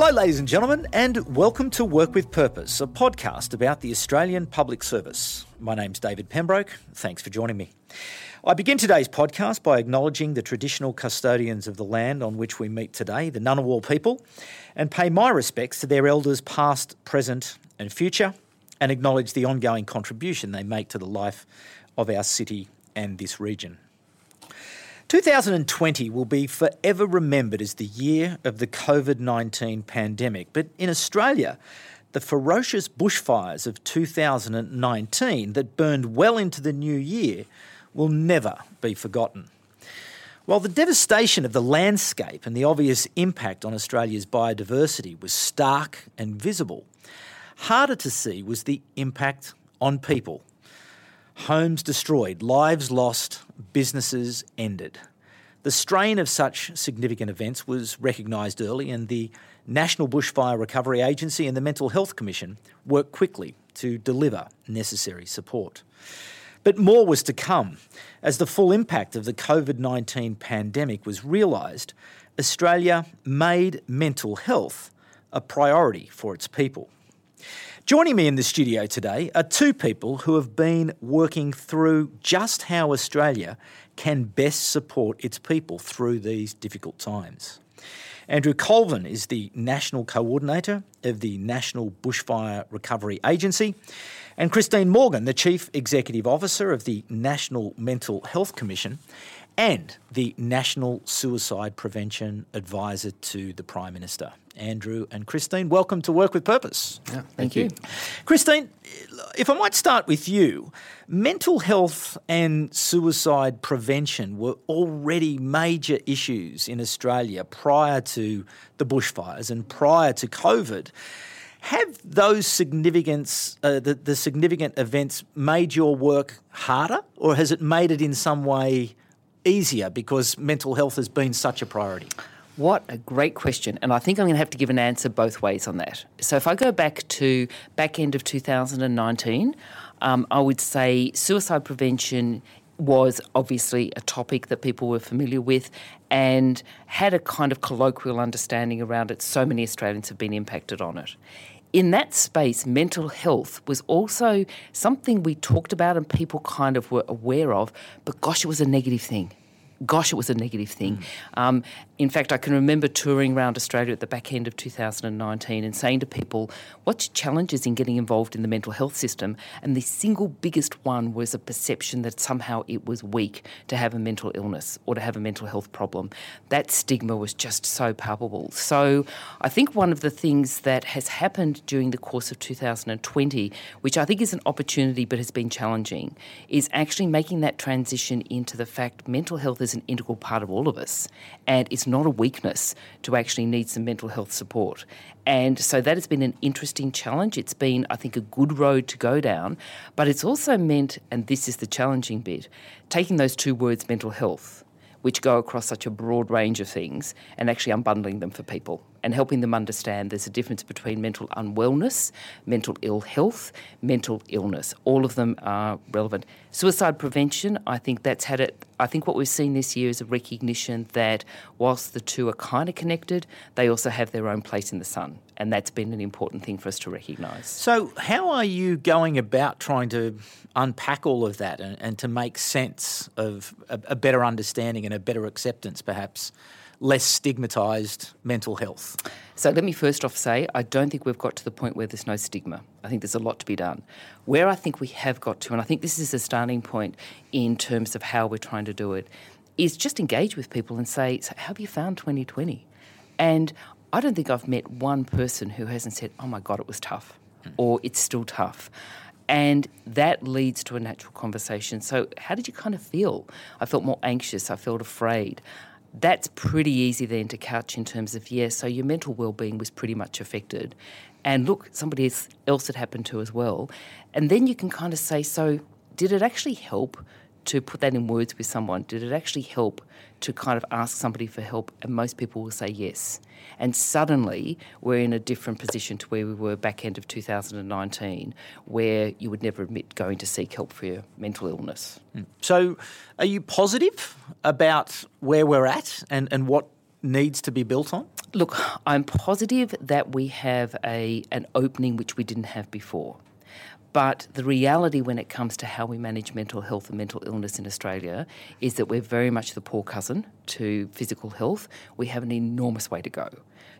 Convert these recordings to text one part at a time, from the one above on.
Hello, ladies and gentlemen, and welcome to Work with Purpose, a podcast about the Australian Public Service. My name's David Pembroke. Thanks for joining me. I begin today's podcast by acknowledging the traditional custodians of the land on which we meet today, the Ngunnawal people, and pay my respects to their elders past, present, and future, and acknowledge the ongoing contribution they make to the life of our city and this region. 2020 will be forever remembered as the year of the COVID 19 pandemic, but in Australia, the ferocious bushfires of 2019 that burned well into the new year will never be forgotten. While the devastation of the landscape and the obvious impact on Australia's biodiversity was stark and visible, harder to see was the impact on people homes destroyed, lives lost, businesses ended. The strain of such significant events was recognised early, and the National Bushfire Recovery Agency and the Mental Health Commission worked quickly to deliver necessary support. But more was to come. As the full impact of the COVID 19 pandemic was realised, Australia made mental health a priority for its people. Joining me in the studio today are two people who have been working through just how Australia can best support its people through these difficult times. Andrew Colvin is the National Coordinator of the National Bushfire Recovery Agency, and Christine Morgan, the Chief Executive Officer of the National Mental Health Commission and the National Suicide Prevention Advisor to the Prime Minister. Andrew and Christine, welcome to Work with Purpose. Yeah, thank, thank you. you. Christine, if I might start with you, mental health and suicide prevention were already major issues in Australia prior to the bushfires and prior to COVID. Have those significance, uh, the, the significant events, made your work harder, or has it made it in some way easier because mental health has been such a priority? What a great question. And I think I'm going to have to give an answer both ways on that. So if I go back to back end of 2019, um, I would say suicide prevention was obviously a topic that people were familiar with and had a kind of colloquial understanding around it. So many Australians have been impacted on it. In that space, mental health was also something we talked about and people kind of were aware of, but gosh, it was a negative thing gosh, it was a negative thing. Mm. Um, in fact, I can remember touring around Australia at the back end of 2019 and saying to people, what's your challenges in getting involved in the mental health system? And the single biggest one was a perception that somehow it was weak to have a mental illness or to have a mental health problem. That stigma was just so palpable. So I think one of the things that has happened during the course of 2020, which I think is an opportunity but has been challenging, is actually making that transition into the fact mental health is an integral part of all of us. And it's not a weakness to actually need some mental health support. And so that has been an interesting challenge. It's been, I think, a good road to go down, but it's also meant, and this is the challenging bit, taking those two words, mental health, which go across such a broad range of things, and actually unbundling them for people and helping them understand there's a difference between mental unwellness, mental ill health, mental illness. All of them are relevant. Suicide prevention, I think that's had it. I think what we've seen this year is a recognition that whilst the two are kind of connected, they also have their own place in the sun. And that's been an important thing for us to recognise. So, how are you going about trying to unpack all of that and, and to make sense of a, a better understanding and a better acceptance, perhaps? less stigmatised mental health? So let me first off say, I don't think we've got to the point where there's no stigma. I think there's a lot to be done. Where I think we have got to, and I think this is a starting point in terms of how we're trying to do it, is just engage with people and say, so how have you found 2020? And I don't think I've met one person who hasn't said, oh my God, it was tough, mm. or it's still tough. And that leads to a natural conversation. So, how did you kind of feel? I felt more anxious. I felt afraid that's pretty easy then to couch in terms of, yeah, so your mental well-being was pretty much affected. And look, somebody else it happened to as well. And then you can kind of say, so did it actually help to put that in words with someone? Did it actually help to kind of ask somebody for help? And most people will say yes. And suddenly we're in a different position to where we were back end of 2019, where you would never admit going to seek help for your mental illness. Hmm. So, are you positive about where we're at and, and what needs to be built on? Look, I'm positive that we have a an opening which we didn't have before. But the reality when it comes to how we manage mental health and mental illness in Australia is that we're very much the poor cousin to physical health. We have an enormous way to go.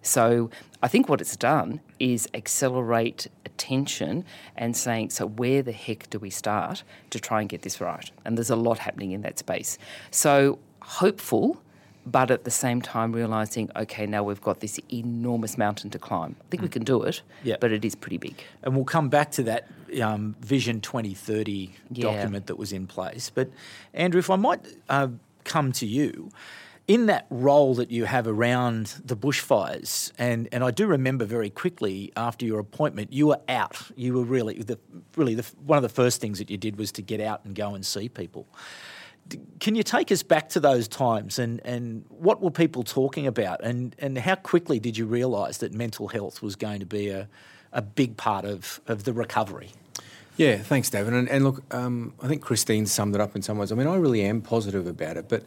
So I think what it's done is accelerate attention and saying, so where the heck do we start to try and get this right? And there's a lot happening in that space. So hopeful but at the same time realizing, okay, now we've got this enormous mountain to climb. I think mm. we can do it, yep. but it is pretty big. And we'll come back to that um, Vision 2030 yeah. document that was in place. But Andrew, if I might uh, come to you, in that role that you have around the bushfires, and, and I do remember very quickly after your appointment, you were out. You were really the really the, one of the first things that you did was to get out and go and see people. Can you take us back to those times and, and what were people talking about and, and how quickly did you realise that mental health was going to be a, a big part of, of the recovery? Yeah, thanks, David. And, and look, um, I think Christine summed it up in some ways. I mean, I really am positive about it, but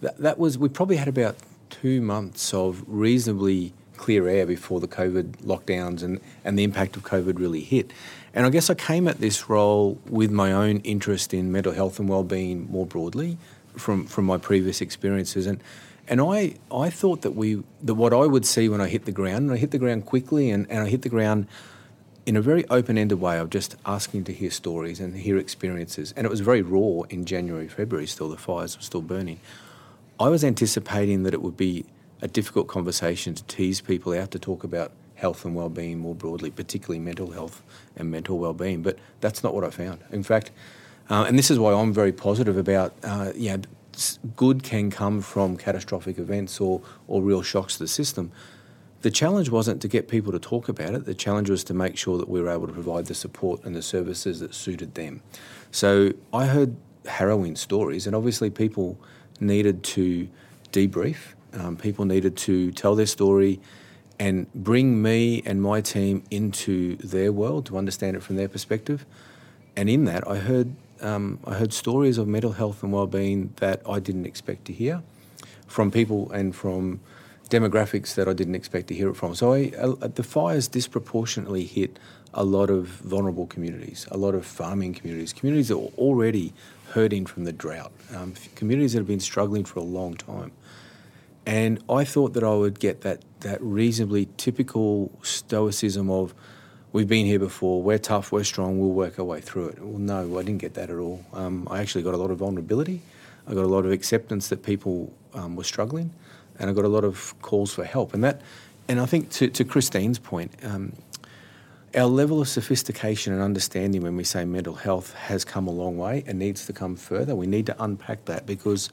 that, was, we probably had about two months of reasonably clear air before the COVID lockdowns and, and the impact of COVID really hit. And I guess I came at this role with my own interest in mental health and well-being more broadly from, from my previous experiences. And, and I, I thought that we that what I would see when I hit the ground, and I hit the ground quickly and, and I hit the ground in a very open-ended way of just asking to hear stories and hear experiences. And it was very raw in January, February still, the fires were still burning. I was anticipating that it would be a difficult conversation to tease people out to talk about health and well-being more broadly, particularly mental health and mental well-being. But that's not what I found. In fact, uh, and this is why I'm very positive about, uh, you know, good can come from catastrophic events or, or real shocks to the system. The challenge wasn't to get people to talk about it. The challenge was to make sure that we were able to provide the support and the services that suited them. So I heard harrowing stories, and obviously people needed to debrief. Um, people needed to tell their story and bring me and my team into their world to understand it from their perspective. And in that, I heard um, I heard stories of mental health and well-being that I didn't expect to hear from people and from demographics that I didn't expect to hear it from. So I, uh, the fires disproportionately hit a lot of vulnerable communities, a lot of farming communities, communities that were already hurting from the drought, um, communities that have been struggling for a long time. And I thought that I would get that, that reasonably typical stoicism of, we've been here before, we're tough, we're strong, we'll work our way through it. Well, no, I didn't get that at all. Um, I actually got a lot of vulnerability. I got a lot of acceptance that people um, were struggling, and I got a lot of calls for help. And that, and I think to, to Christine's point, um, our level of sophistication and understanding when we say mental health has come a long way and needs to come further. We need to unpack that because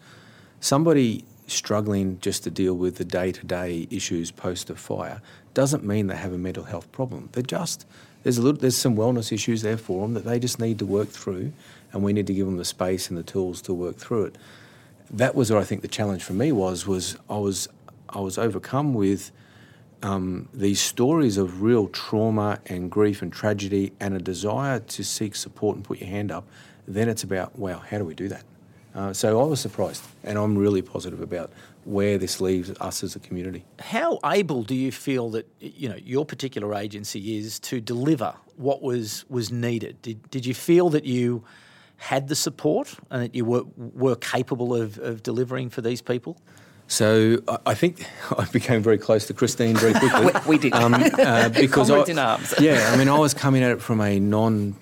somebody struggling just to deal with the day to day issues post a fire doesn't mean they have a mental health problem. They're just there's a little there's some wellness issues there for them that they just need to work through, and we need to give them the space and the tools to work through it. That was what I think the challenge for me was was I was I was overcome with um, these stories of real trauma and grief and tragedy and a desire to seek support and put your hand up. Then it's about wow, how do we do that? Uh, so I was surprised, and I'm really positive about where this leaves us as a community. How able do you feel that you know your particular agency is to deliver what was was needed? Did did you feel that you had the support and that you were were capable of, of delivering for these people? So I think I became very close to Christine very quickly. we, we, did um, uh, because I, in arms. yeah, I mean I was coming at it from a non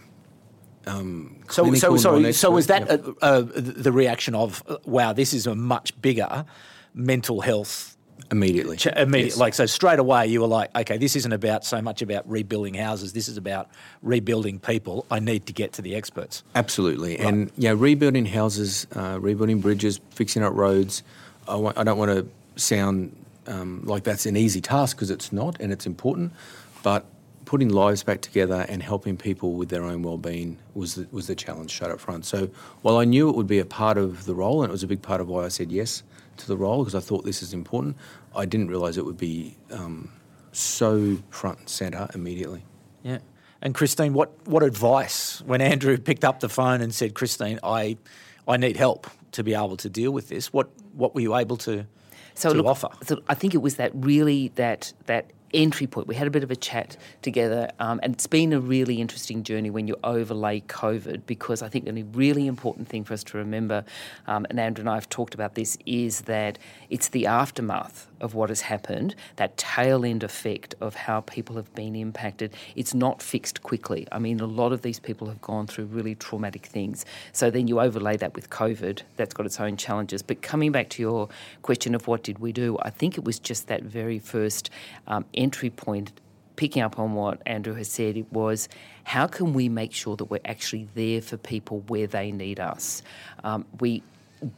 um, so, so, so, so was that yep. uh, uh, the reaction of wow, this is a much bigger mental health immediately? Ch- immediately, yes. like so, straight away you were like, okay, this isn't about so much about rebuilding houses. This is about rebuilding people. I need to get to the experts. Absolutely, right. and yeah, rebuilding houses, uh, rebuilding bridges, fixing up roads. I, don't want to sound um, like that's an easy task because it's not, and it's important, but putting lives back together and helping people with their own well-being was the, was the challenge straight up front. So while I knew it would be a part of the role, and it was a big part of why I said yes to the role because I thought this is important, I didn't realise it would be um, so front and centre immediately. Yeah. And Christine, what, what advice when Andrew picked up the phone and said, Christine, I, I need help to be able to deal with this, what, what were you able to so to look, offer. So I think it was that really that that entry point. We had a bit of a chat together, um, and it's been a really interesting journey when you overlay COVID because I think the really important thing for us to remember, um, and Andrew and I have talked about this, is that it's the aftermath of what has happened, that tail end effect of how people have been impacted. It's not fixed quickly. I mean, a lot of these people have gone through really traumatic things. So then you overlay that with COVID, that's got its own challenges. But coming back to your question of what did we do, I think it was just that very first um, entry point picking up on what Andrew has said, it was how can we make sure that we're actually there for people where they need us? Um, we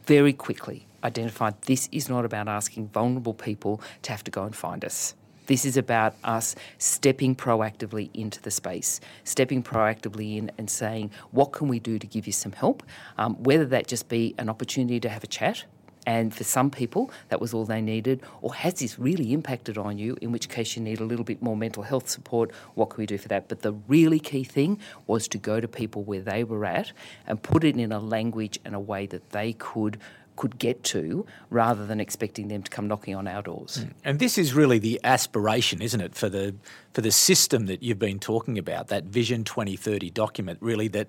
very quickly identified this is not about asking vulnerable people to have to go and find us. This is about us stepping proactively into the space, stepping proactively in and saying, what can we do to give you some help? Um, whether that just be an opportunity to have a chat and for some people, that was all they needed. Or has this really impacted on you, in which case you need a little bit more mental health support? What can we do for that? But the really key thing was to go to people where they were at and put it in a language and a way that they could could get to rather than expecting them to come knocking on our doors. Mm. And this is really the aspiration, isn't it, for the for the system that you've been talking about, that Vision 2030 document, really that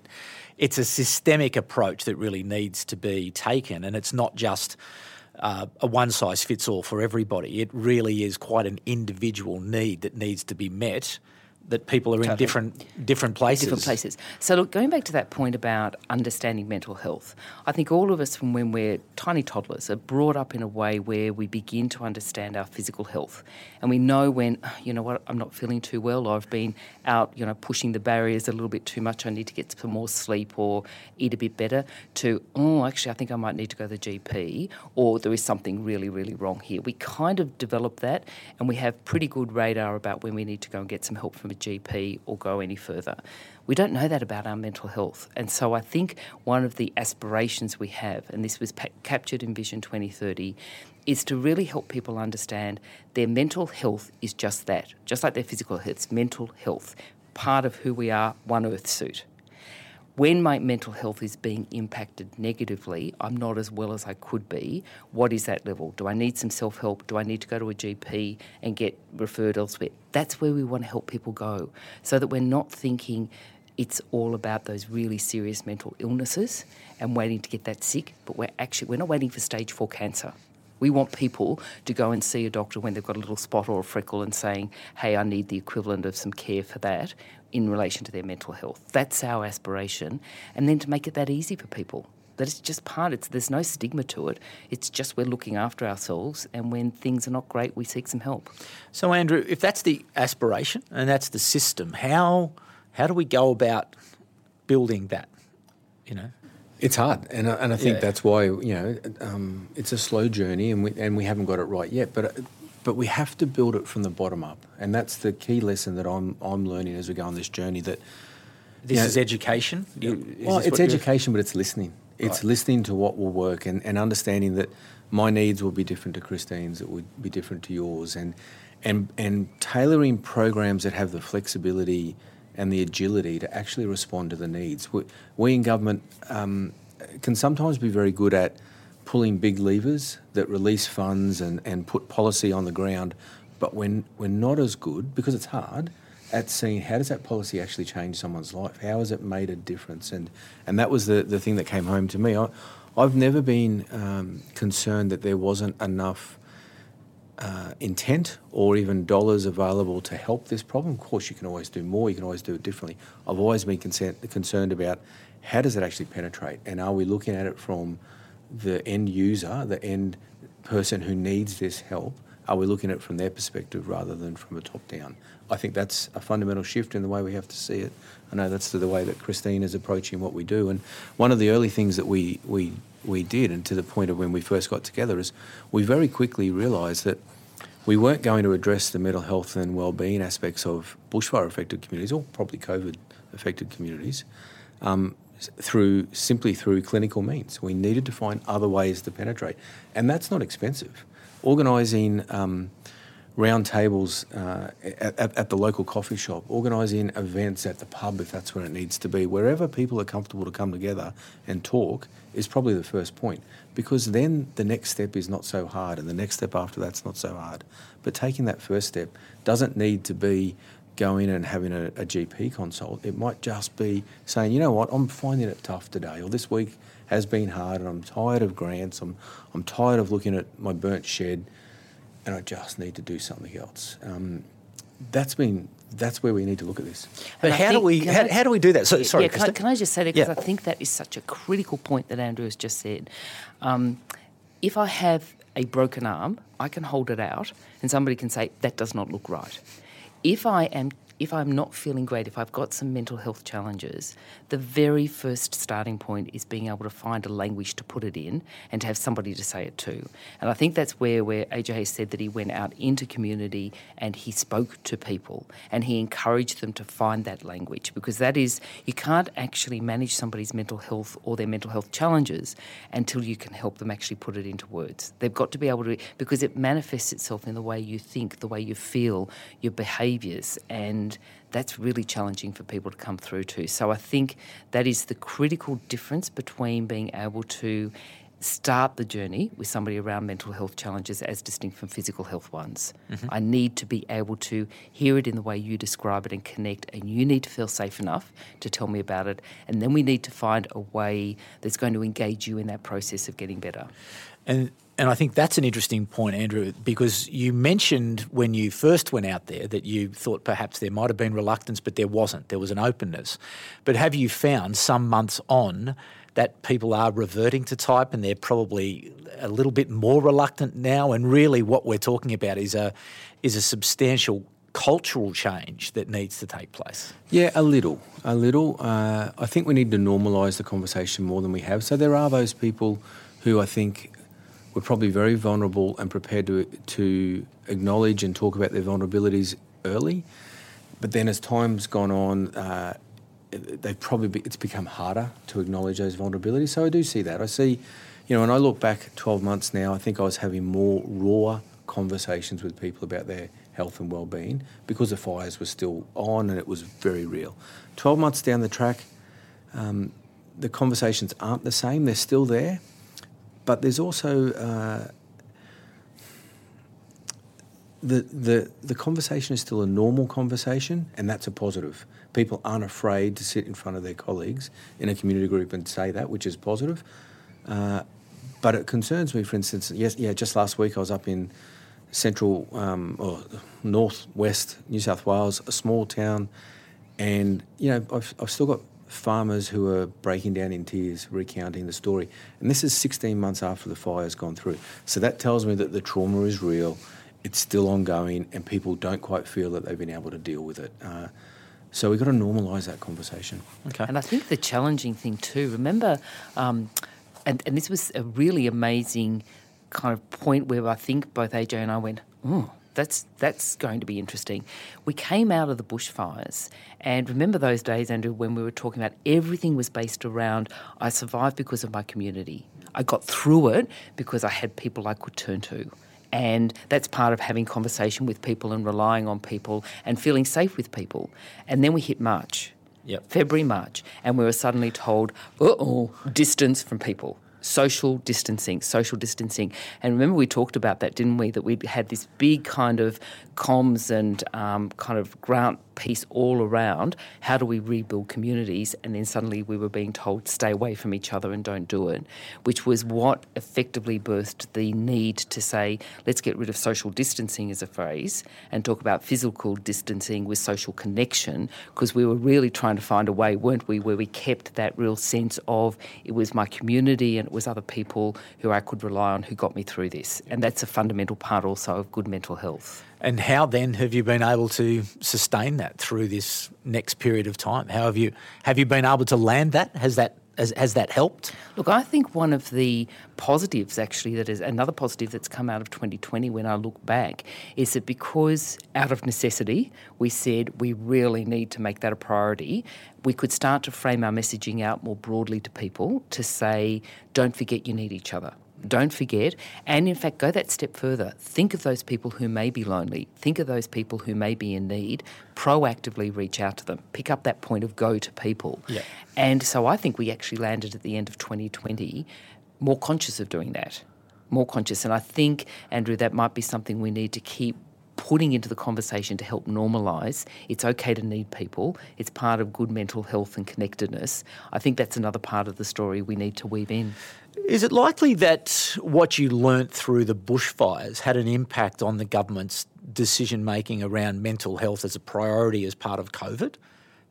it's a systemic approach that really needs to be taken and it's not just uh, a one size fits all for everybody. It really is quite an individual need that needs to be met that people are in different different places. Different places. So look, going back to that point about understanding mental health, I think all of us from when we're tiny toddlers are brought up in a way where we begin to understand our physical health. And we know when, ah, you know what, I'm not feeling too well or I've been out, you know, pushing the barriers a little bit too much, I need to get some more sleep or eat a bit better, to, oh, actually, I think I might need to go to the GP or there is something really, really wrong here. We kind of develop that and we have pretty good radar about when we need to go and get some help from a GP or go any further. We don't know that about our mental health. And so I think one of the aspirations we have, and this was pa- captured in Vision 2030, is to really help people understand their mental health is just that, just like their physical health, it's mental health, part of who we are, one earth suit when my mental health is being impacted negatively, I'm not as well as I could be. What is that level? Do I need some self help? Do I need to go to a GP and get referred elsewhere? That's where we want to help people go so that we're not thinking it's all about those really serious mental illnesses and waiting to get that sick, but we're actually we're not waiting for stage 4 cancer. We want people to go and see a doctor when they've got a little spot or a freckle and saying, hey, I need the equivalent of some care for that in relation to their mental health. That's our aspiration. And then to make it that easy for people. That it's just part, it's, there's no stigma to it. It's just we're looking after ourselves, and when things are not great, we seek some help. So, Andrew, if that's the aspiration and that's the system, how, how do we go about building that? You know? It's hard, and I, and I think yeah. that's why you know um, it's a slow journey, and we and we haven't got it right yet. But but we have to build it from the bottom up, and that's the key lesson that I'm I'm learning as we go on this journey. That this you know, is education. Is well, it's education, but it's listening. It's right. listening to what will work, and, and understanding that my needs will be different to Christine's. It would be different to yours, and and and tailoring programs that have the flexibility and the agility to actually respond to the needs. We, we in government um, can sometimes be very good at pulling big levers that release funds and, and put policy on the ground, but when we're not as good, because it's hard, at seeing how does that policy actually change someone's life? How has it made a difference? And, and that was the, the thing that came home to me. I, I've never been um, concerned that there wasn't enough uh, intent or even dollars available to help this problem. Of course, you can always do more, you can always do it differently. I've always been concerned, concerned about how does it actually penetrate and are we looking at it from the end user, the end person who needs this help, are we looking at it from their perspective rather than from a top down? I think that's a fundamental shift in the way we have to see it. I know that's the way that Christine is approaching what we do. And one of the early things that we, we we did, and to the point of when we first got together, is we very quickly realised that we weren't going to address the mental health and well-being aspects of bushfire-affected communities, or probably COVID-affected communities, um, through simply through clinical means. We needed to find other ways to penetrate, and that's not expensive. Organising um, round tables uh, at, at the local coffee shop, organising events at the pub if that's where it needs to be. Wherever people are comfortable to come together and talk is probably the first point because then the next step is not so hard and the next step after that's not so hard. But taking that first step doesn't need to be going and having a, a GP consult. It might just be saying, you know what, I'm finding it tough today or this week has been hard and I'm tired of grants, I'm, I'm tired of looking at my burnt shed and I just need to do something else. Um, that's been that's where we need to look at this. But how do we how, I, how, do we do that? So, sorry, yeah, can I, can, I, just say that because yeah. I think that is such a critical point that Andrew has just said. Um, if I have a broken arm, I can hold it out, and somebody can say that does not look right. If I am if I'm not feeling great, if I've got some mental health challenges, the very first starting point is being able to find a language to put it in and to have somebody to say it to. And I think that's where, where AJ said that he went out into community and he spoke to people and he encouraged them to find that language because that is, you can't actually manage somebody's mental health or their mental health challenges until you can help them actually put it into words. They've got to be able to, because it manifests itself in the way you think, the way you feel, your behaviours, and and that's really challenging for people to come through to. So I think that is the critical difference between being able to start the journey with somebody around mental health challenges as distinct from physical health ones. Mm-hmm. I need to be able to hear it in the way you describe it and connect, and you need to feel safe enough to tell me about it. And then we need to find a way that's going to engage you in that process of getting better. And and I think that's an interesting point, Andrew, because you mentioned when you first went out there that you thought perhaps there might have been reluctance, but there wasn't. There was an openness. But have you found some months on that people are reverting to type and they're probably a little bit more reluctant now? And really, what we're talking about is a is a substantial cultural change that needs to take place? Yeah, a little, a little. Uh, I think we need to normalise the conversation more than we have. So there are those people who I think were probably very vulnerable and prepared to to acknowledge and talk about their vulnerabilities early. But then, as time's gone on, uh, they've probably be, it's become harder to acknowledge those vulnerabilities. So I do see that. I see, you know, when I look back 12 months now, I think I was having more raw conversations with people about their health and well-being because the fires were still on and it was very real. 12 months down the track, um, the conversations aren't the same. They're still there, but there's also uh, the, the, the conversation is still a normal conversation, and that's a positive. People aren't afraid to sit in front of their colleagues in a community group and say that, which is positive. Uh, but it concerns me, for instance, yes, yeah, just last week I was up in central um, or northwest New South Wales, a small town, and you know I've, I've still got farmers who are breaking down in tears, recounting the story. And this is 16 months after the fire's gone through. So that tells me that the trauma is real, it's still ongoing, and people don't quite feel that they've been able to deal with it. Uh, so we've got to normalise that conversation. Okay. And I think the challenging thing too, remember, um, and, and this was a really amazing kind of point where I think both AJ and I went, oh, that's that's going to be interesting. We came out of the bushfires, and remember those days, Andrew, when we were talking about everything was based around I survived because of my community. I got through it because I had people I could turn to. And that's part of having conversation with people and relying on people and feeling safe with people. And then we hit March. Yep. February, March, and we were suddenly told, uh oh, distance from people social distancing, social distancing. And remember, we talked about that, didn't we? That we had this big kind of comms and um, kind of ground piece all around how do we rebuild communities? And then suddenly we were being told stay away from each other and don't do it which was what effectively birthed the need to say let's get rid of social distancing as a phrase and talk about physical distancing with social connection because we were really trying to find a way weren't we where we kept that real sense of it was my community and it was other people who I could rely on who got me through this. And that's a fundamental part also of good mental health. And how then have you been able to sustain that through this next period of time? How have you have you been able to land that? Has that has, has that helped? Look, I think one of the positives, actually, that is another positive that's come out of 2020 when I look back, is that because out of necessity, we said we really need to make that a priority, we could start to frame our messaging out more broadly to people to say, don't forget you need each other Don't forget. And in fact, go that step further. Think of those people who may be lonely. Think of those people who may be in need. Proactively reach out to them. Pick up that point of go to people. Yeah. And so I think we actually landed at the end of 2020 more conscious of doing that. More conscious. And I think, Andrew, that might be something we need to keep putting into the conversation to help normalise. It's okay to need people. It's part of good mental health and connectedness. I think that's another part of the story we need to weave in. Is it likely that what you learnt through the bushfires had an impact on the government's decision making around mental health as a priority as part of COVID?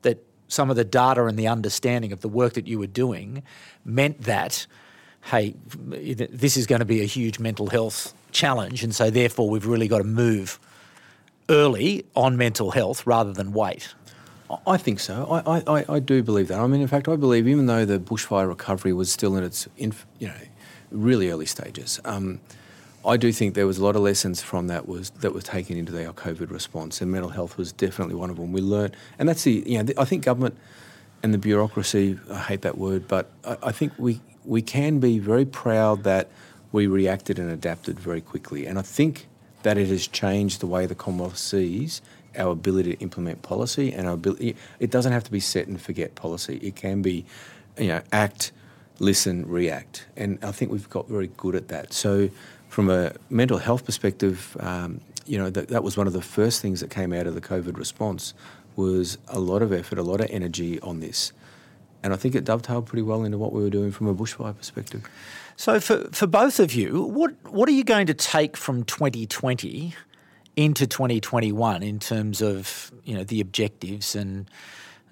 That some of the data and the understanding of the work that you were doing meant that, hey, this is going to be a huge mental health challenge, and so therefore we've really got to move early on mental health rather than wait? I think so. I, I, I do believe that. I mean, in fact, I believe even though the bushfire recovery was still in its, inf, you know, really early stages, um, I do think there was a lot of lessons from that was that was taken into the, our COVID response, and mental health was definitely one of them. We learned, and that's the you know I think government and the bureaucracy. I hate that word, but I, I think we we can be very proud that we reacted and adapted very quickly, and I think that it has changed the way the Commonwealth sees our ability to implement policy and our ability. It doesn't have to be set and forget policy. It can be, you know, act, listen, react, and I think we've got very good at that. So, from a mental health perspective, um, you know, that, that was one of the first things that came out of the COVID response was a lot of effort, a lot of energy on this. And I think it dovetailed pretty well into what we were doing from a bushfire perspective. So, for, for both of you, what, what are you going to take from 2020 into 2021 in terms of you know the objectives and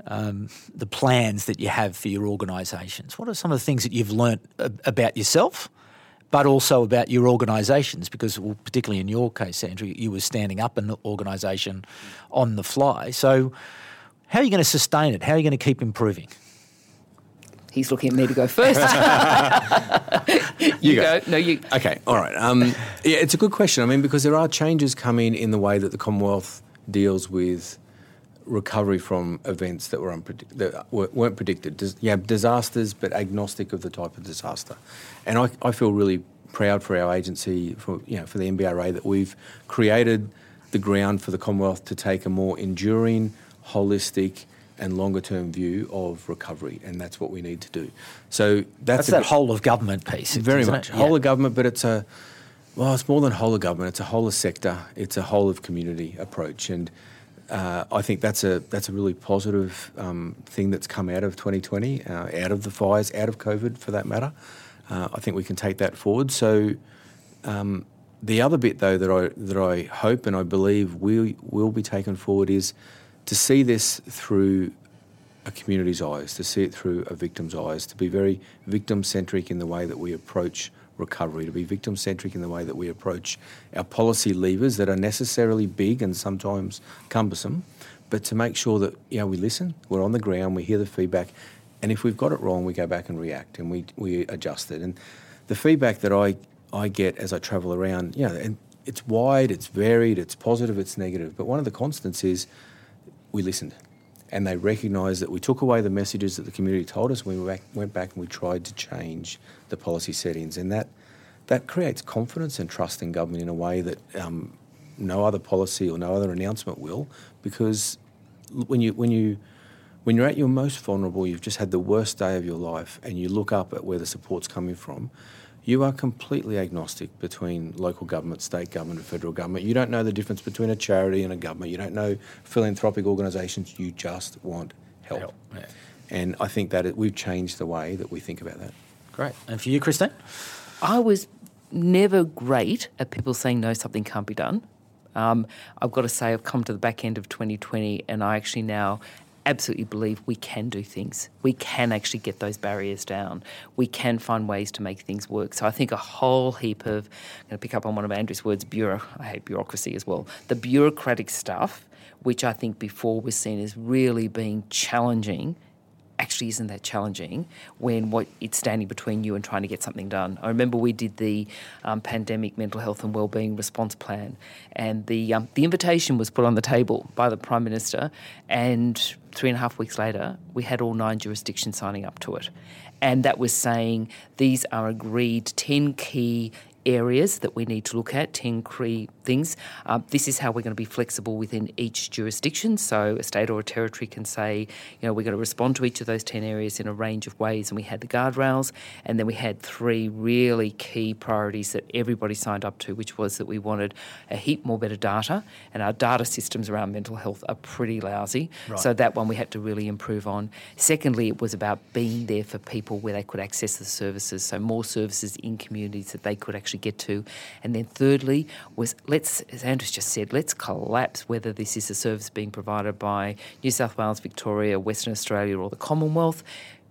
um, the plans that you have for your organisations? What are some of the things that you've learnt about yourself, but also about your organisations? Because, well, particularly in your case, Andrew, you were standing up an organisation on the fly. So, how are you going to sustain it? How are you going to keep improving? He's looking at me to go first. you, you go. go. No, you. Okay, all right. Um, yeah, it's a good question. I mean, because there are changes coming in the way that the Commonwealth deals with recovery from events that were unpredict- that weren't predicted. Dis- yeah, disasters, but agnostic of the type of disaster. And I, I feel really proud for our agency, for you know, for the NBRA, that we've created the ground for the Commonwealth to take a more enduring, holistic, and longer term view of recovery, and that's what we need to do. So that's, that's that whole of government piece, very much it? whole yeah. of government, but it's a well, it's more than whole of government. It's a whole of sector. It's a whole of community approach, and uh, I think that's a that's a really positive um, thing that's come out of 2020, uh, out of the fires, out of COVID, for that matter. Uh, I think we can take that forward. So. Um, the other bit, though, that I that I hope and I believe will will be taken forward is to see this through a community's eyes, to see it through a victim's eyes, to be very victim centric in the way that we approach recovery, to be victim centric in the way that we approach our policy levers that are necessarily big and sometimes cumbersome, but to make sure that you know we listen, we're on the ground, we hear the feedback, and if we've got it wrong, we go back and react and we we adjust it. And the feedback that I I get as I travel around, you know, and it's wide, it's varied, it's positive, it's negative, but one of the constants is we listened. And they recognised that we took away the messages that the community told us. We went back and we tried to change the policy settings. And that, that creates confidence and trust in government in a way that um, no other policy or no other announcement will. Because when, you, when, you, when you're at your most vulnerable, you've just had the worst day of your life, and you look up at where the support's coming from, you are completely agnostic between local government, state government, and federal government. You don't know the difference between a charity and a government. You don't know philanthropic organisations. You just want help. help yeah. And I think that it, we've changed the way that we think about that. Great. And for you, Christine? I was never great at people saying no, something can't be done. Um, I've got to say, I've come to the back end of 2020 and I actually now absolutely believe we can do things. We can actually get those barriers down. We can find ways to make things work. So I think a whole heap of, I'm going to pick up on one of Andrew's words, bureau, I hate bureaucracy as well. The bureaucratic stuff, which I think before was seen as really being challenging, actually isn't that challenging when what it's standing between you and trying to get something done. I remember we did the um, pandemic mental health and wellbeing response plan, and the um, the invitation was put on the table by the prime minister, and three and a half weeks later, we had all nine jurisdictions signing up to it. And that was saying these are agreed 10 key areas that we need to look at, 10 key things. Uh, this is how we're going to be flexible within each jurisdiction. So a state or a territory can say, you know, we're going to respond to each of those 10 areas in a range of ways. And we had the guardrails, and then we had three really key priorities that everybody signed up to, which was that we wanted a heap more better data, and our data systems around mental health are pretty lousy. Right. So that one we had to really improve on. Secondly, it was about being there for people where they could access the services, so more services in communities that they could actually get to. And then thirdly was let's, as Andrew's just said, let's collapse whether this is a service being provided by New South Wales, Victoria, Western Australia, or the Commonwealth.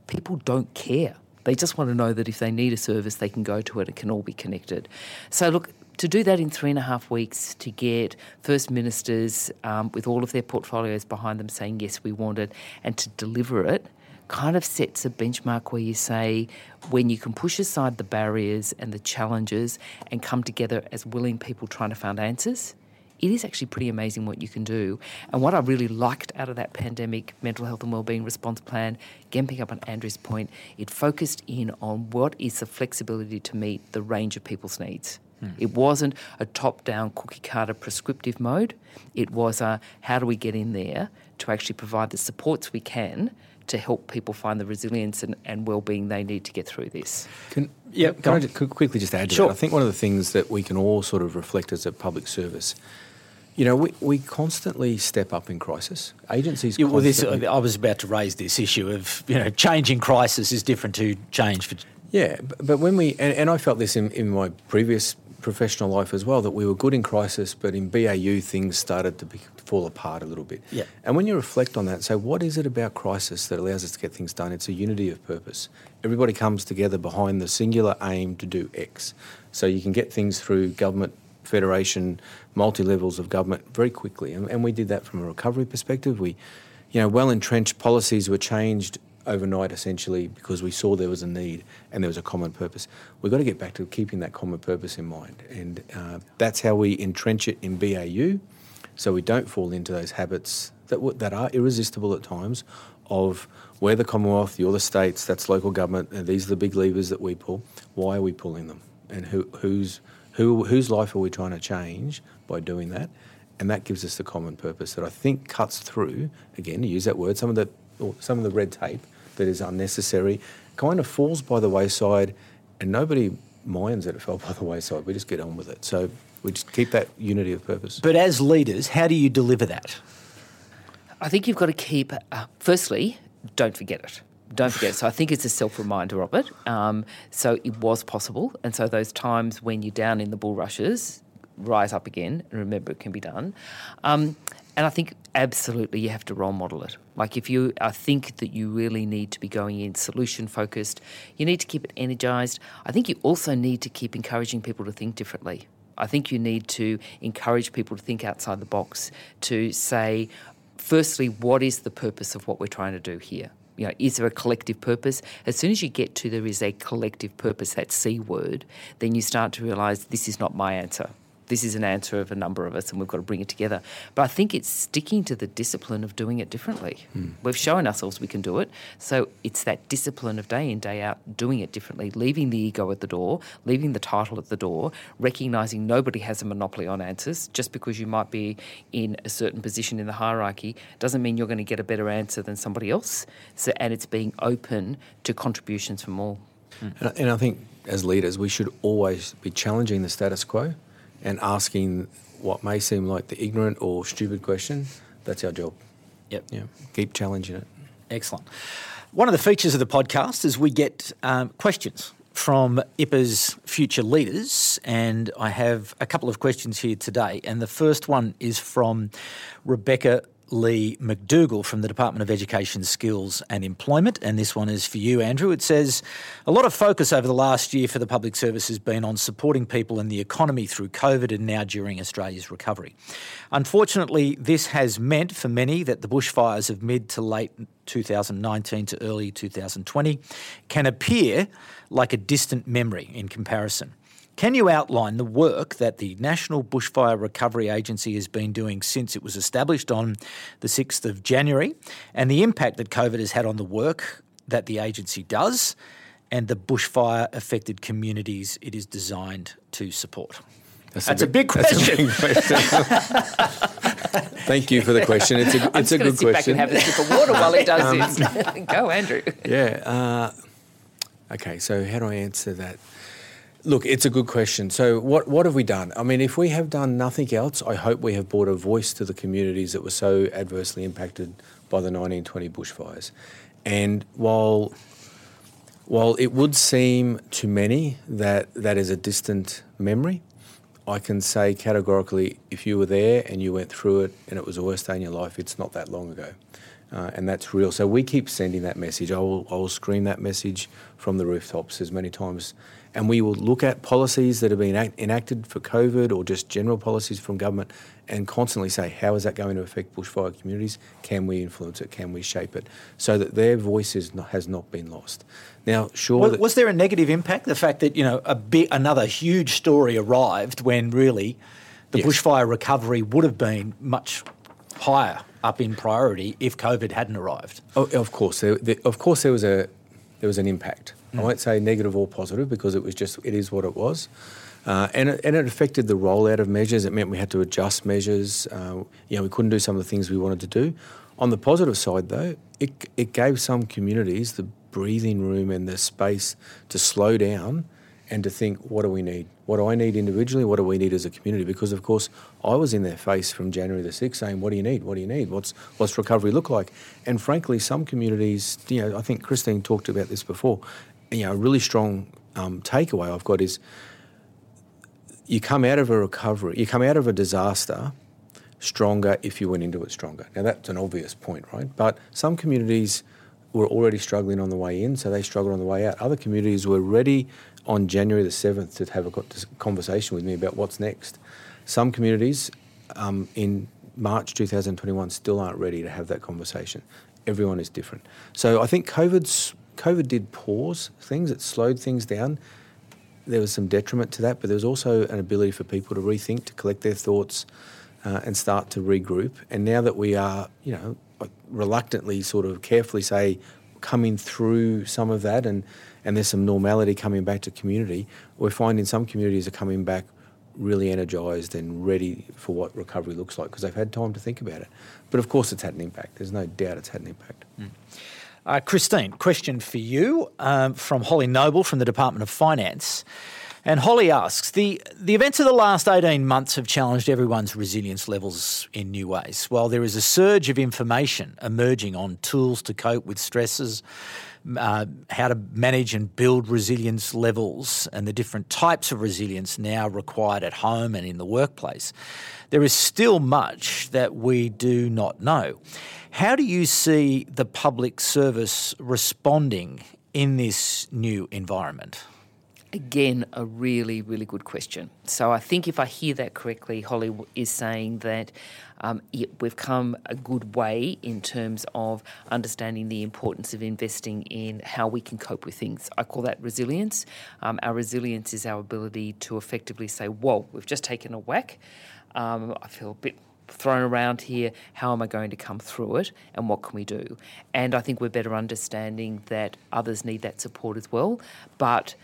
People don't care. They just want to know that if they need a service, they can go to it. It can all be connected. So, look, to do that in three and a half weeks, to get First Ministers um, with all of their portfolios behind them saying, yes, we want it, and to deliver it kind of sets a benchmark where you say, when you can push aside the barriers and the challenges and come together as willing people trying to find answers, it is actually pretty amazing what you can do. And what I really liked out of that pandemic mental health and wellbeing response plan, again picking up on Andrew's point, it focused in on what is the flexibility to meet the range of people's needs. Hmm. It wasn't a top down cookie cutter prescriptive mode. It was a how do we get in there to actually provide the supports we can to help people find the resilience and, and well-being they need to get through this. Can, yeah, can I just quickly just add to sure. that? I think one of the things that we can all sort of reflect as a public service you know, we, we constantly step up in crisis. Agencies. Yeah, well, this I was about to raise this issue of you know changing crisis is different to change for. Yeah, but, but when we and, and, I felt this in, in my previous professional life as well that we were good in crisis, but in BAU things started to be, fall apart a little bit. Yeah. And when you reflect on that, say, what is it about crisis that allows us to get things done? It's a unity of purpose. Everybody comes together behind the singular aim to do X. So you can get things through government, federation, multi levels of government very quickly. And, and we did that from a recovery perspective. We, you know, well entrenched policies were changed overnight essentially because we saw there was a need and there was a common purpose. We've got to get back to keeping that common purpose in mind. And uh, that's how we entrench it in BAU so we don't fall into those habits that, w- that are irresistible at times of we're the Commonwealth, you're the states, that's local government, and these are the big levers that we pull. Why are we pulling them? And who, who's, who, whose life are we trying to change by doing that? And that gives us the common purpose that I think cuts through, again, to use that word, some of the, some of the red tape that is unnecessary, kind of falls by the wayside, and nobody minds that it fell by the wayside. We just get on with it. So we just keep that unity of purpose. But as leaders, how do you deliver that? I think you've got to keep, uh, firstly, don't forget it. Don't forget. So I think it's a self reminder of it. Um, so it was possible. And so those times when you're down in the bulrushes, rise up again and remember it can be done. Um, and I think absolutely you have to role model it. Like if you, I think that you really need to be going in solution focused. You need to keep it energized. I think you also need to keep encouraging people to think differently. I think you need to encourage people to think outside the box, to say, firstly, what is the purpose of what we're trying to do here? You know, is there a collective purpose? As soon as you get to there is a collective purpose, that C word, then you start to realise this is not my answer this is an answer of a number of us and we've got to bring it together. But I think it's sticking to the discipline of doing it differently. Mm. We've shown ourselves we can do it. So it's that discipline of day in, day out, doing it differently, leaving the ego at the door, leaving the title at the door, recognising nobody has a monopoly on answers. Just because you might be in a certain position in the hierarchy doesn't mean you're going to get a better answer than somebody else. So, and it's being open to contributions from all. Mm. And I think as leaders, we should always be challenging the status quo and asking what may seem like the ignorant or stupid question. That's our job. Yep. Yeah. Keep challenging it. Excellent. One of the features of the podcast is we get um, questions from IPAA's future leaders, and I have a couple of questions here today. And the first one is from Rebecca Lee McDougall from the Department of Education, Skills and Employment. And this one is for you, Andrew. It says a lot of focus over the last year for the public service has been on supporting people in the economy through COVID and now during Australia's recovery. Unfortunately, this has meant for many that the bushfires of mid to late 2019 to early 2020 can appear like a distant memory in comparison. Can you outline the work that the National Bushfire Recovery Agency has been doing since it was established on the 6th of January and the impact that COVID has had on the work that the agency does and the bushfire affected communities it is designed to support? That's, that's a, big, a big question. A big question. Thank you for the question. It's a, it's a good sit question. Back and have a sip of water while he does um, this. Go, Andrew. Yeah. Uh, okay. So how do I answer that? Look, it's a good question. So, what, what have we done? I mean, if we have done nothing else, I hope we have brought a voice to the communities that were so adversely impacted by the 1920 bushfires. And while, while it would seem to many that that is a distant memory, I can say categorically if you were there and you went through it and it was the worst day in your life, it's not that long ago. Uh, and that's real. So we keep sending that message. I will, I will scream that message from the rooftops as many times. And we will look at policies that have been act- enacted for COVID or just general policies from government and constantly say, how is that going to affect bushfire communities? Can we influence it? Can we shape it? So that their voice not, has not been lost. Now, sure. Was, was, there a negative impact? The fact that, you know, a bit, another huge story arrived when really the yes. bushfire recovery would have been much higher up in priority if COVID hadn't arrived. Oh, of course, there, there, of course, there was a there was an impact. Mm. I won't say negative or positive because it was just it is what it was, uh, and it, and it affected the rollout of measures. It meant we had to adjust measures. Uh, you know, we couldn't do some of the things we wanted to do. On the positive side, though, it it gave some communities the breathing room and the space to slow down and to think, what do we need? What do I need individually? What do we need as a community? Because of course, I was in their face from January the sixth, saying, "What do you need? What do you need? What's what's recovery look like?" And frankly, some communities, you know, I think Christine talked about this before. You know, a really strong um, takeaway I've got is you come out of a recovery, you come out of a disaster stronger if you went into it stronger. Now that's an obvious point, right? But some communities were already struggling on the way in, so they struggled on the way out. Other communities were ready on January the 7th to have a conversation with me about what's next. Some communities um, in March 2021 still aren't ready to have that conversation. Everyone is different. So I think COVID's, COVID did pause things, it slowed things down. There was some detriment to that, but there was also an ability for people to rethink, to collect their thoughts, uh, and start to regroup. And now that we are, you know, reluctantly, sort of carefully say, coming through some of that and and there's some normality coming back to community, we're finding some communities are coming back really energised and ready for what recovery looks like because they've had time to think about it. But of course, it's had an impact. There's no doubt it's had an impact. Mm. Uh, Christine, question for you um, from Holly Noble from the Department of Finance. And Holly asks the, the events of the last 18 months have challenged everyone's resilience levels in new ways. While there is a surge of information emerging on tools to cope with stresses, uh, how to manage and build resilience levels and the different types of resilience now required at home and in the workplace, there is still much that we do not know. How do you see the public service responding in this new environment? Again, a really, really good question. So I think if I hear that correctly, Holly is saying that um, we've come a good way in terms of understanding the importance of investing in how we can cope with things. I call that resilience. Um, our resilience is our ability to effectively say, whoa, we've just taken a whack. Um, I feel a bit thrown around here. How am I going to come through it? And what can we do? And I think we're better understanding that others need that support as well. But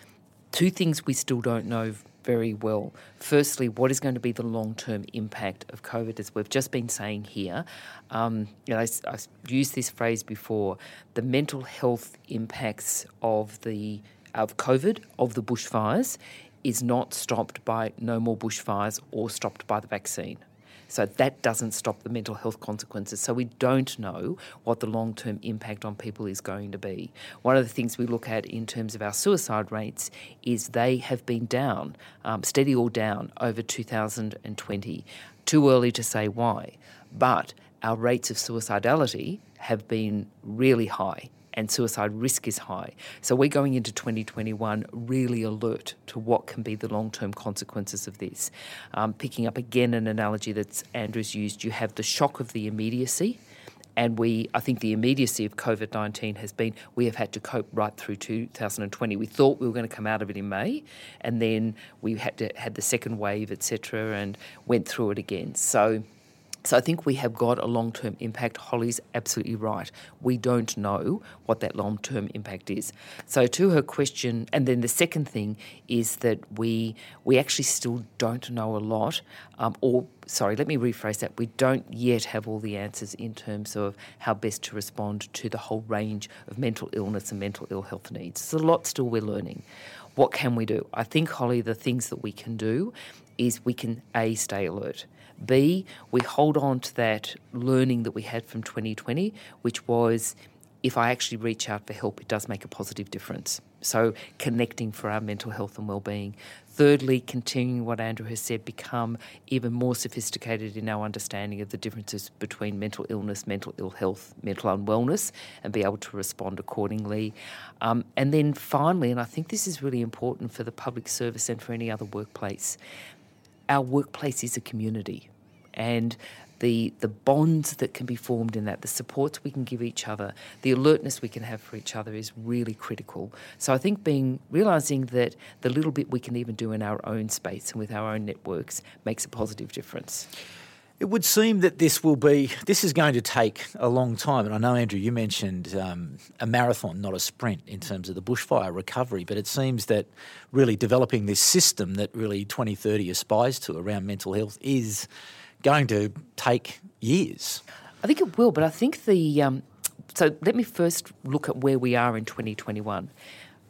two things we still don't know very well. Firstly, what is going to be the long term impact of COVID, as we've just been saying here? Um, you know, I, I used this phrase before the mental health impacts of the of COVID, of the bushfires, is not stopped by no more bushfires or stopped by the vaccine. So that doesn't stop the mental health consequences. So we don't know what the long term impact on people is going to be. One of the things we look at in terms of our suicide rates is they have been down, um, steady or down over 2020. Too early to say why, but our rates of suicidality have been really high and suicide risk is high. So we're going into 2021 really alert to what can be the long term consequences of this. Um, picking up again an analogy that Andrew's used, you have the shock of the immediacy And we, I think the immediacy of COVID 19 has been we have had to cope right through 2020. We thought we were going to come out of it in May, and then we had to had the second wave, etc., and went through it again. So so I think we have got a long term impact. Holly's absolutely right. We don't know what that long term impact is. So to her question, and then the second thing is that we we actually still don't know a lot, um, or sorry, let me rephrase that. We don't yet have all the answers in terms of how best to respond to the whole range of mental illness and mental ill health needs. There's a lot still we're learning. What can we do? I think, Holly, the things that we can do is we can A, stay alert. B, we hold on to that learning that we had from 2020, which was if I actually reach out for help, it does make a positive difference. So, connecting for our mental health and well-being. Thirdly, continuing what Andrew has said, become even more sophisticated in our understanding of the differences between mental illness, mental ill health, mental unwellness, and be able to respond accordingly. Um, and then finally, and I think this is really important for the public service and for any other workplace, our workplace is a community. And the the bonds that can be formed in that, the supports we can give each other, the alertness we can have for each other is really critical. So I think being realizing that the little bit we can even do in our own space and with our own networks makes a positive difference. It would seem that this will be this is going to take a long time, and I know Andrew, you mentioned um, a marathon, not a sprint, in terms of the bushfire recovery. But it seems that really developing this system that really 2030 aspires to around mental health is going to take years. I think it will, but I think the um, so let me first look at where we are in 2021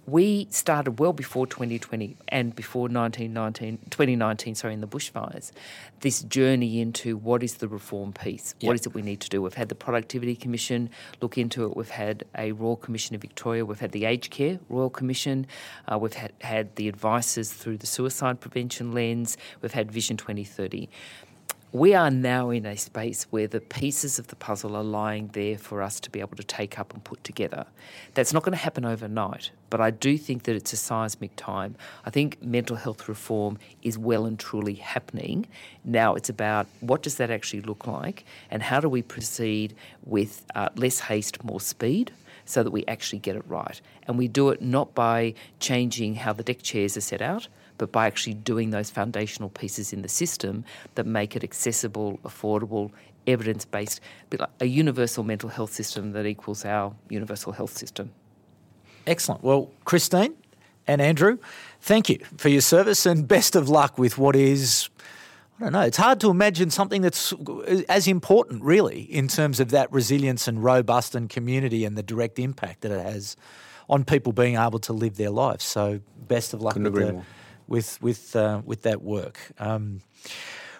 we started well before 2020 and before 1919, 2019, sorry, in the bushfires, this journey into what is the reform piece? Yep. What is it we need to do? We've had the Productivity Commission look into it. We've had a Royal Commission of Victoria. We've had the Aged Care Royal Commission. Uh, we've had, had the advices through the suicide prevention lens. We've had Vision 2030 we are now in a space where the pieces of the puzzle are lying there for us to be able to take up and put together. That's not going to happen overnight, but I do think that it's a seismic time. I think mental health reform is well and truly happening. Now it's about what does that actually look like and how do we proceed with uh, less haste, more speed so that we actually get it right. And we do it not by changing how the deck chairs are set out, but by actually doing those foundational pieces in the system that make it accessible, affordable, evidence based, like a universal mental health system that equals our universal health system. Excellent. Well, Christine and Andrew, thank you for your service and best of luck with what is. I don't know. It's hard to imagine something that's as important, really, in terms of that resilience and robust and community and the direct impact that it has on people being able to live their lives. So, best of luck Couldn't with, the, with with uh, with that work. Um,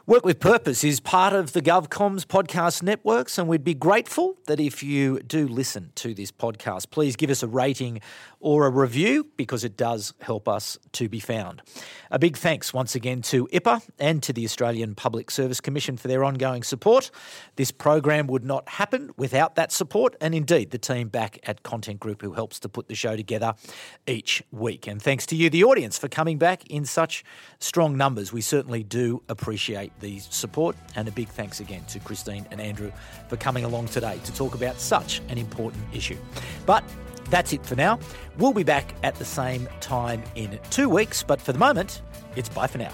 Work with Purpose is part of the GovComms podcast networks, and we'd be grateful that if you do listen to this podcast, please give us a rating or a review because it does help us to be found. A big thanks once again to IPAA and to the Australian Public Service Commission for their ongoing support. This program would not happen without that support, and indeed the team back at Content Group who helps to put the show together each week. And thanks to you, the audience, for coming back in such strong numbers. We certainly do appreciate the support, and a big thanks again to Christine and Andrew for coming along today to talk about such an important issue. But that's it for now. We'll be back at the same time in two weeks, but for the moment, it's bye for now.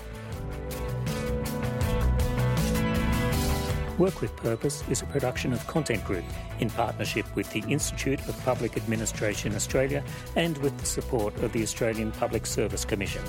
Work with Purpose is a production of Content Group in partnership with the Institute of Public Administration Australia and with the support of the Australian Public Service Commission.